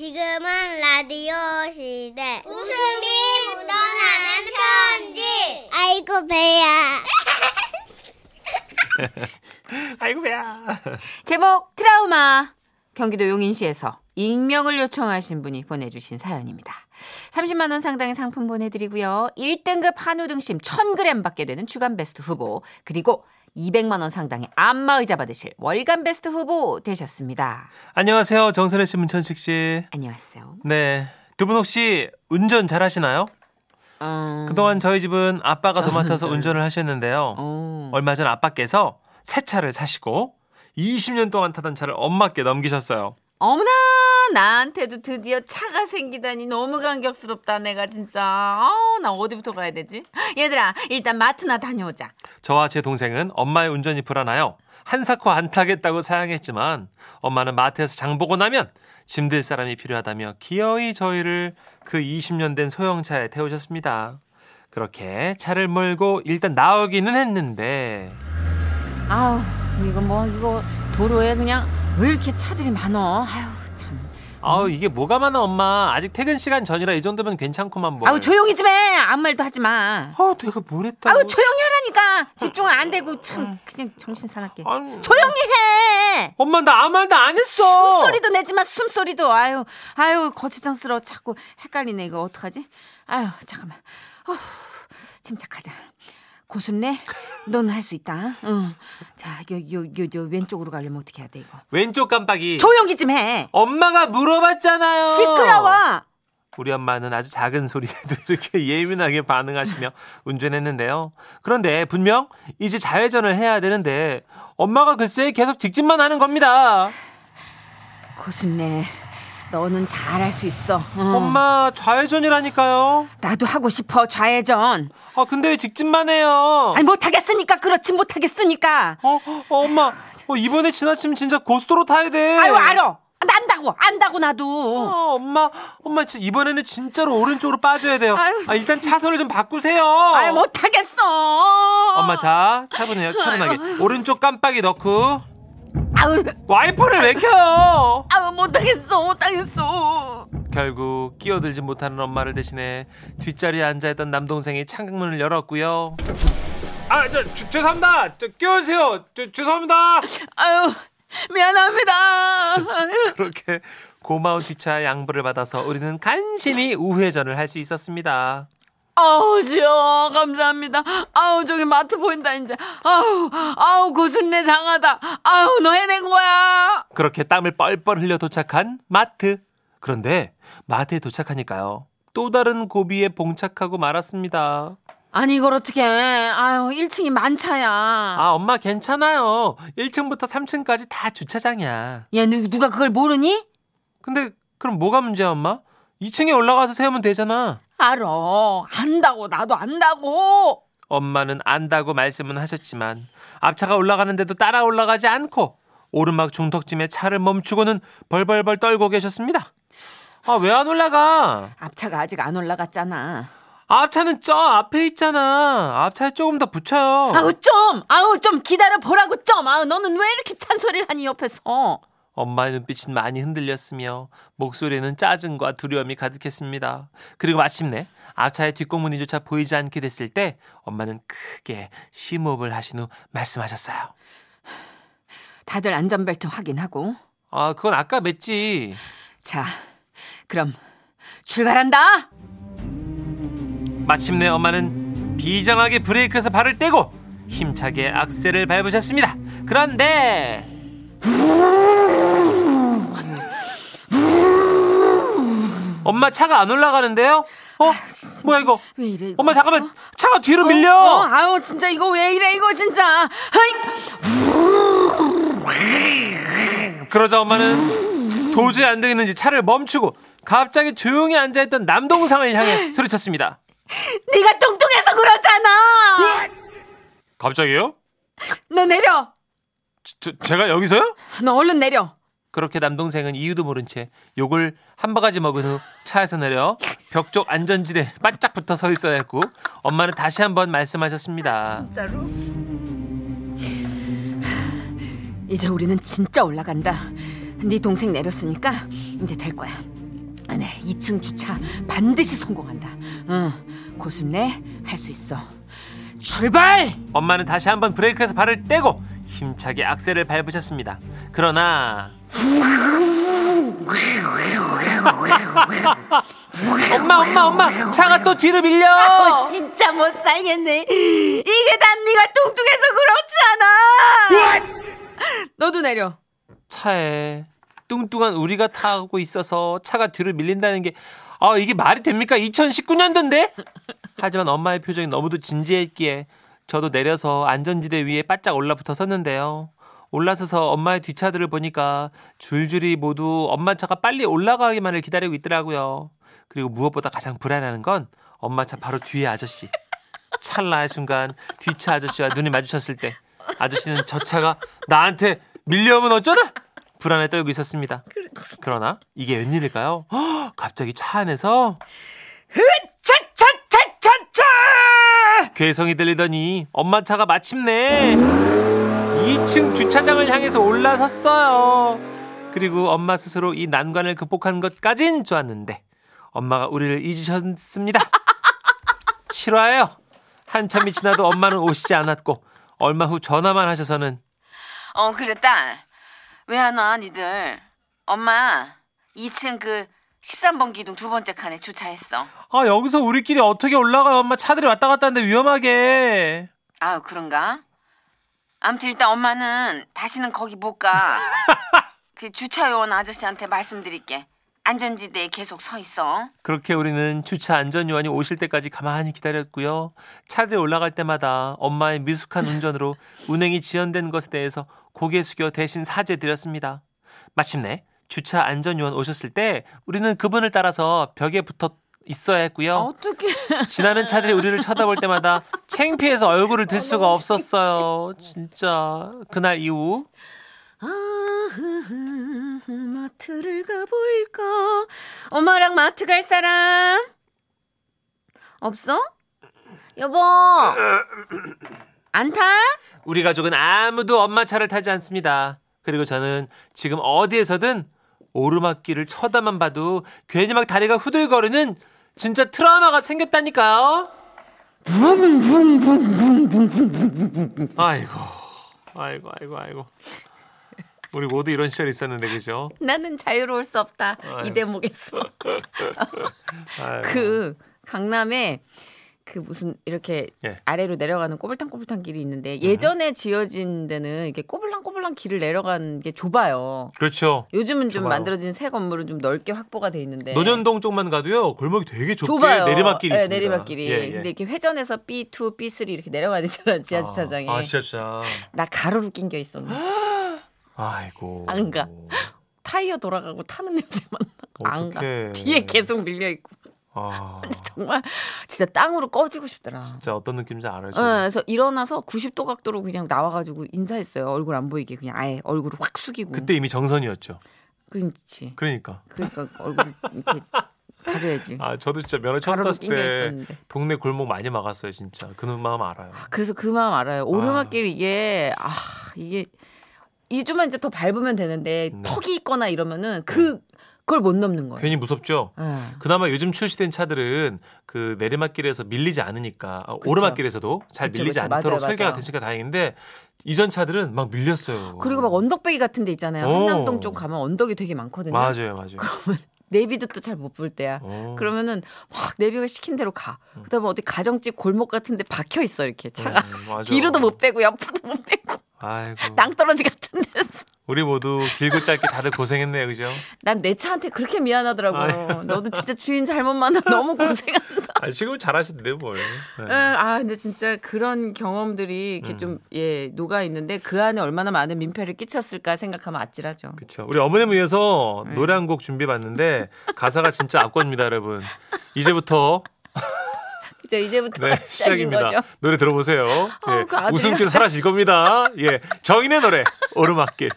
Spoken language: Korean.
지금은 라디오 시대. 웃음이 묻어나는 편지. 아이고, 배야. 아이고 배야. 제목 트라우마 경기도 용인시에서 익명을 요청하신 분이 보내주신 사연입니다. 30만 원 상당의 상품 보내드리고요. 1등급 한우 등심 1000g 받게 되는 주간 베스트 후보 그리고 200만 원 상당의 안마의자 받으실 월간 베스트 후보 되셨습니다. 안녕하세요. 정선혜 씨, 문천식 씨. 안녕하세요. 네. 두 분 혹시 운전 잘 하시나요? 음, 그동안 저희 집은 아빠가 도맡아서 잘- 운전을 하셨는데요. 어, 얼마 전 아빠께서 새 차를 사시고 20년 동안 타던 차를 엄마께 넘기셨어요. 어머나 나한테도 드디어 차가 생기다니 너무 감격스럽다 내가 진짜. 아우 나 어디부터 가야 되지? 얘들아 일단 마트나 다녀오자. 저와 제 동생은 엄마의 운전이 불안하여 한사코 안 타겠다고 사양했지만 엄마는 마트에서 장 보고 나면 짐들 사람이 필요하다며 기어이 저희를 그 20년 된 소형차에 태우셨습니다. 그렇게 차를 몰고 일단 나오기는 했는데. 아우 이거 뭐 이거 도로에 그냥 왜 이렇게 차들이 많어? 아유 참 아우 이게 뭐가 많아 엄마. 아직 퇴근 시간 전이라 이 정도면 괜찮구만 뭐. 아우 조용히 좀 해. 아무 말도 하지 마. 아우 내가 뭘 했다. 아우 조용히 하라니까. 집중 안 되고 참 그냥 정신 사납게. 아니, 조용히 해. 엄마 나 아무 말도 안 했어. 숨소리도 내지 마 숨소리도. 아유 아유 거치장스러워. 자꾸 헷갈리네 이거. 어떡하지? 아유 잠깐만. 어, 침착하자 고순래 넌 할 수 있다 응 자 요 요요 왼쪽으로 가려면 어떻게 해야 돼 이거 왼쪽 깜빡이. 조용히 좀 해 엄마가 물어봤잖아요. 시끄러워 우리 엄마는 아주 작은 소리에도 이렇게 예민하게 반응하시며 운전했는데요. 그런데 분명 이제 좌회전을 해야 되는데 엄마가 글쎄 계속 직진만 하는 겁니다. 고순래 너는 잘할 수 있어 어. 엄마 좌회전이라니까요. 나도 하고 싶어 좌회전 아 근데 왜 직진만 해요? 아니 못하겠으니까 그렇지 못하겠으니까 어, 어, 엄마 어, 이번에 지나치면 진짜 고속도로 타야 돼. 아유 알어 난다고 안다고 나도 어, 엄마, 엄마, 이번에는 진짜로 오른쪽으로 빠져야 돼요. 아유, 아, 일단 차선을 좀 바꾸세요. 아유 못하겠어 엄마, 자, 차분해요. 차분하게. 오른쪽 깜빡이 넣고. 아유 와이퍼를 왜 켜? 아유 못하겠어 못하겠어 결국 끼어들지 못하는 엄마를 대신해 뒷자리에 앉아있던 남동생이 창문을 열었고요. 아, 저, 저 죄송합니다. 저 끼워주세요. 저, 죄송합니다. 아유 미안합니다 그렇게 고마운 뒷차 양보를 받아서 우리는 간신히 우회전을 할 수 있었습니다. 아우 지어 감사합니다 아우 저기 마트 보인다 이제 아우 아우 고순내 장하다 아우 너 해낸 거야 그렇게 땀을 뻘뻘 흘려 도착한 마트. 그런데 마트에 도착하니까요. 또 다른 고비에 봉착하고 말았습니다. 아니 이걸 어떻게 아유 1층이 만차야 아, 엄마 괜찮아요. 1층부터 3층까지 다 주차장이야. 야 누, 누가 그걸 모르니? 근데 그럼 뭐가 문제야, 엄마? 2층에 올라가서 세우면 되잖아. 알아 안다고 나도 안다고 엄마는 안다고 말씀은 하셨지만 앞차가 올라가는데도 따라 올라가지 않고 오르막 중턱쯤에 차를 멈추고는 벌벌벌 떨고 계셨습니다. 아, 왜 안 올라가? 앞차가 아직 안 올라갔잖아 앞차는 저 앞에 있잖아. 앞차에 조금 더 붙여요. 아우 좀 아우 좀 기다려 보라고 좀 아우 너는 왜 이렇게 찬소리를 하니 옆에서 엄마의 눈빛은 많이 흔들렸으며 목소리는 짜증과 두려움이 가득했습니다. 그리고 마침내 앞차의 뒷공문이조차 보이지 않게 됐을 때 엄마는 크게 심호흡을 하신 후 말씀하셨어요. 다들 안전벨트 확인하고 아, 그건 아까 맸지. 자 그럼 출발한다 마침내 엄마는 비장하게 브레이크에서 발을 떼고 힘차게 악셀을 밟으셨습니다. 그런데 엄마 차가 안 올라가는데요? 어? 뭐야 이거? 왜 이래 이거? 엄마 잠깐만 차가 뒤로 어, 밀려. 어, 아우 진짜 이거 왜 이래 이거 진짜 아이 그러자 엄마는 도저히 안 되겠는지 차를 멈추고 갑자기 조용히 앉아있던 남동상을 향해 소리쳤습니다. 네가 뚱뚱해서 그러잖아 갑자기요? 너 내려 저, 제가 여기서요? 너 얼른 내려 그렇게 남동생은 이유도 모른 채 욕을 한 바가지 먹은 후 차에서 내려 벽 쪽 안전지대 바짝 붙어 서 있어야 했고 엄마는 다시 한번 말씀하셨습니다. 진짜로 이제 우리는 진짜 올라간다 네 동생 내렸으니까 이제 될 거야 아, 네, 2층 주차 반드시 성공한다. 응, 고순래 할수 있어. 출발! 엄마는 다시 한번 브레이크에서 발을 떼고 힘차게 악셀을 밟으셨습니다. 그러나 엄마 엄마 엄마 차가 또 뒤로 밀려. 어, 진짜 못 살겠네. 이게 다 네가 뚱뚱해서 그렇지 않아. 너도 내려. 차에 뚱뚱한 우리가 타고 있어서 차가 뒤로 밀린다는 게 아, 이게 말이 됩니까? 2019년도인데? 하지만 엄마의 표정이 너무도 진지했기에 저도 내려서 안전지대 위에 바짝 올라붙어 섰는데요. 올라서서 엄마의 뒷차들을 보니까 줄줄이 모두 엄마 차가 빨리 올라가기만을 기다리고 있더라고요. 그리고 무엇보다 가장 불안해하는 건 엄마 차 바로 뒤에 아저씨. 찰나의 순간 뒷차 아저씨와 눈이 마주쳤을 때 아저씨는 저 차가 나한테 밀려오면 어쩌나? 불안에 떨고 있었습니다. 그러나 이게 웬일일까요? 헉, 갑자기 차 안에서 차차차차차! 괴성이 들리더니 엄마 차가 마침내 2층 주차장을 향해서 올라섰어요. 그리고 엄마 스스로 이 난관을 극복한 것까진 좋았는데 엄마가 우리를 잊으셨습니다. 실화예요. 한참이 지나도 엄마는 오시지 않았고 얼마 후 전화만 하셔서는 어 그래 딸. 왜 안 와 니들? 엄마 2층 그 13번 기둥 두 번째 칸에 주차했어. 아 여기서 우리끼리 어떻게 올라가요 엄마 차들이 왔다 갔다 하는데 위험하게 아유 그런가? 아무튼 일단 엄마는 다시는 거기 못 가. 그 주차요원 아저씨한테 말씀드릴게. 안전지대에 계속 서 있어. 그렇게 우리는 주차 안전요원이 오실 때까지 가만히 기다렸고요. 차들이 올라갈 때마다 엄마의 미숙한 운전으로 운행이 지연된 것에 대해서 고개 숙여 대신 사죄드렸습니다. 마침내 주차 안전요원 오셨을 때 우리는 그분을 따라서 벽에 붙어 있어야 했고요. 어떻게? 지나는 차들이 우리를 쳐다볼 때마다 창피해서 얼굴을 들 수가 없었어요. 진짜 그날 이후 아, 마트를 가볼까? 엄마랑 마트 갈 사람? 없어? 여보, 안 타? 우리 가족은 아무도 엄마 차를 타지 않습니다. 그리고 저는 지금 어디에서든 오르막길을 쳐다만 봐도 괜히 막 다리가 후들거리는 진짜 트라우마가 생겼다니까요. 아이고, 아이고, 아이고, 아이고. 우리 모두 이런 시절이 있었는데 그죠? 나는 자유로울 수 없다. 아유. 이 대목에서. 아이고. 그 강남에 그 무슨 이렇게 예. 아래로 내려가는 꼬불탕꼬불탕 길이 있는데 예전에 지어진 데는 이렇게 꼬불랑꼬불랑 길을 내려가는 게 좁아요. 그렇죠. 요즘은 좀 좁아요. 만들어진 새 건물은 좀 넓게 확보가 돼 있는데 논현동 쪽만 가도요 골목이 되게 좁게 좁아요. 내리막길이 네, 있습니다. 내리막길이. 예, 예. 근데 이렇게 회전해서 B2, B3 이렇게 내려가야 되잖아 지하 주차장에. 아, 아 지하 주차. 나 가로로 낑겨 있었네. 아이고. 안 가. 타이어 돌아가고 타는 냄새 만 나고 안 가. 뒤에 계속 밀려 있고 아, 정말 진짜 땅으로 꺼지고 싶더라. 진짜 어떤 느낌인지 알아요. 어, 저는. 그래서 일어나서 90도 각도로 그냥 나와가지고 인사했어요. 얼굴 안 보이게 그냥 아예 얼굴을 확 숙이고. 그때 이미 정선이었죠. 그렇지. 그러니까. 그러니까 얼굴 이렇게 가려야지. 아, 저도 진짜 면허 처음 낑겨 때 있었는데. 동네 골목 많이 막았어요, 진짜. 그 마음 알아요. 그래서 그 마음 알아요. 오르막길 이게 아 이게 이 좀만 이제 더 밟으면 되는데 네. 턱이 있거나 이러면은 그 그걸 못 넘는 거예요. 괜히 무섭죠? 예. 그나마 요즘 출시된 차들은 그 내리막길에서 밀리지 않으니까 아, 그쵸. 오르막길에서도 잘 그쵸, 밀리지 그쵸. 않도록 맞아요, 설계가 맞아요. 됐으니까 다행인데 이전 차들은 막 밀렸어요. 그리고 막 언덕배기 같은 데 있잖아요. 오. 한남동 쪽 가면 언덕이 되게 많거든요. 맞아요, 맞아요. 내비도 또 잘 못 볼 때야. 어. 그러면은 막 내비가 시킨 대로 가. 그다음에 어디 가정집 골목 같은데 박혀 있어 이렇게 차가. 음. 뒤로도 못 빼고 옆으로도 못 빼고 아이고. 낭떠러지 같은 데서. 우리 모두 길고 짧게 다들 고생했네요, 그죠? 난 내 차한테 그렇게 미안하더라고. 아유. 너도 진짜 주인 잘못 만나 너무 고생한다. 아, 지금 잘하시는데 뭘. 네. 응, 아 근데 진짜 그런 경험들이 이렇게 음. 좀예 녹아 있는데 그 안에 얼마나 많은 민폐를 끼쳤을까 생각하면 아찔하죠. 그렇죠. 우리 어머님 위해서 네. 노래 한 곡 준비해봤는데 가사가 진짜 압권입니다, 여러분. 이제부터 그죠 이제부터 네, 시작입니다. 거죠. 노래 들어보세요. 아, 예, 그 웃음길 사라질 겁니다. 예, 정인의 노래 오르막길.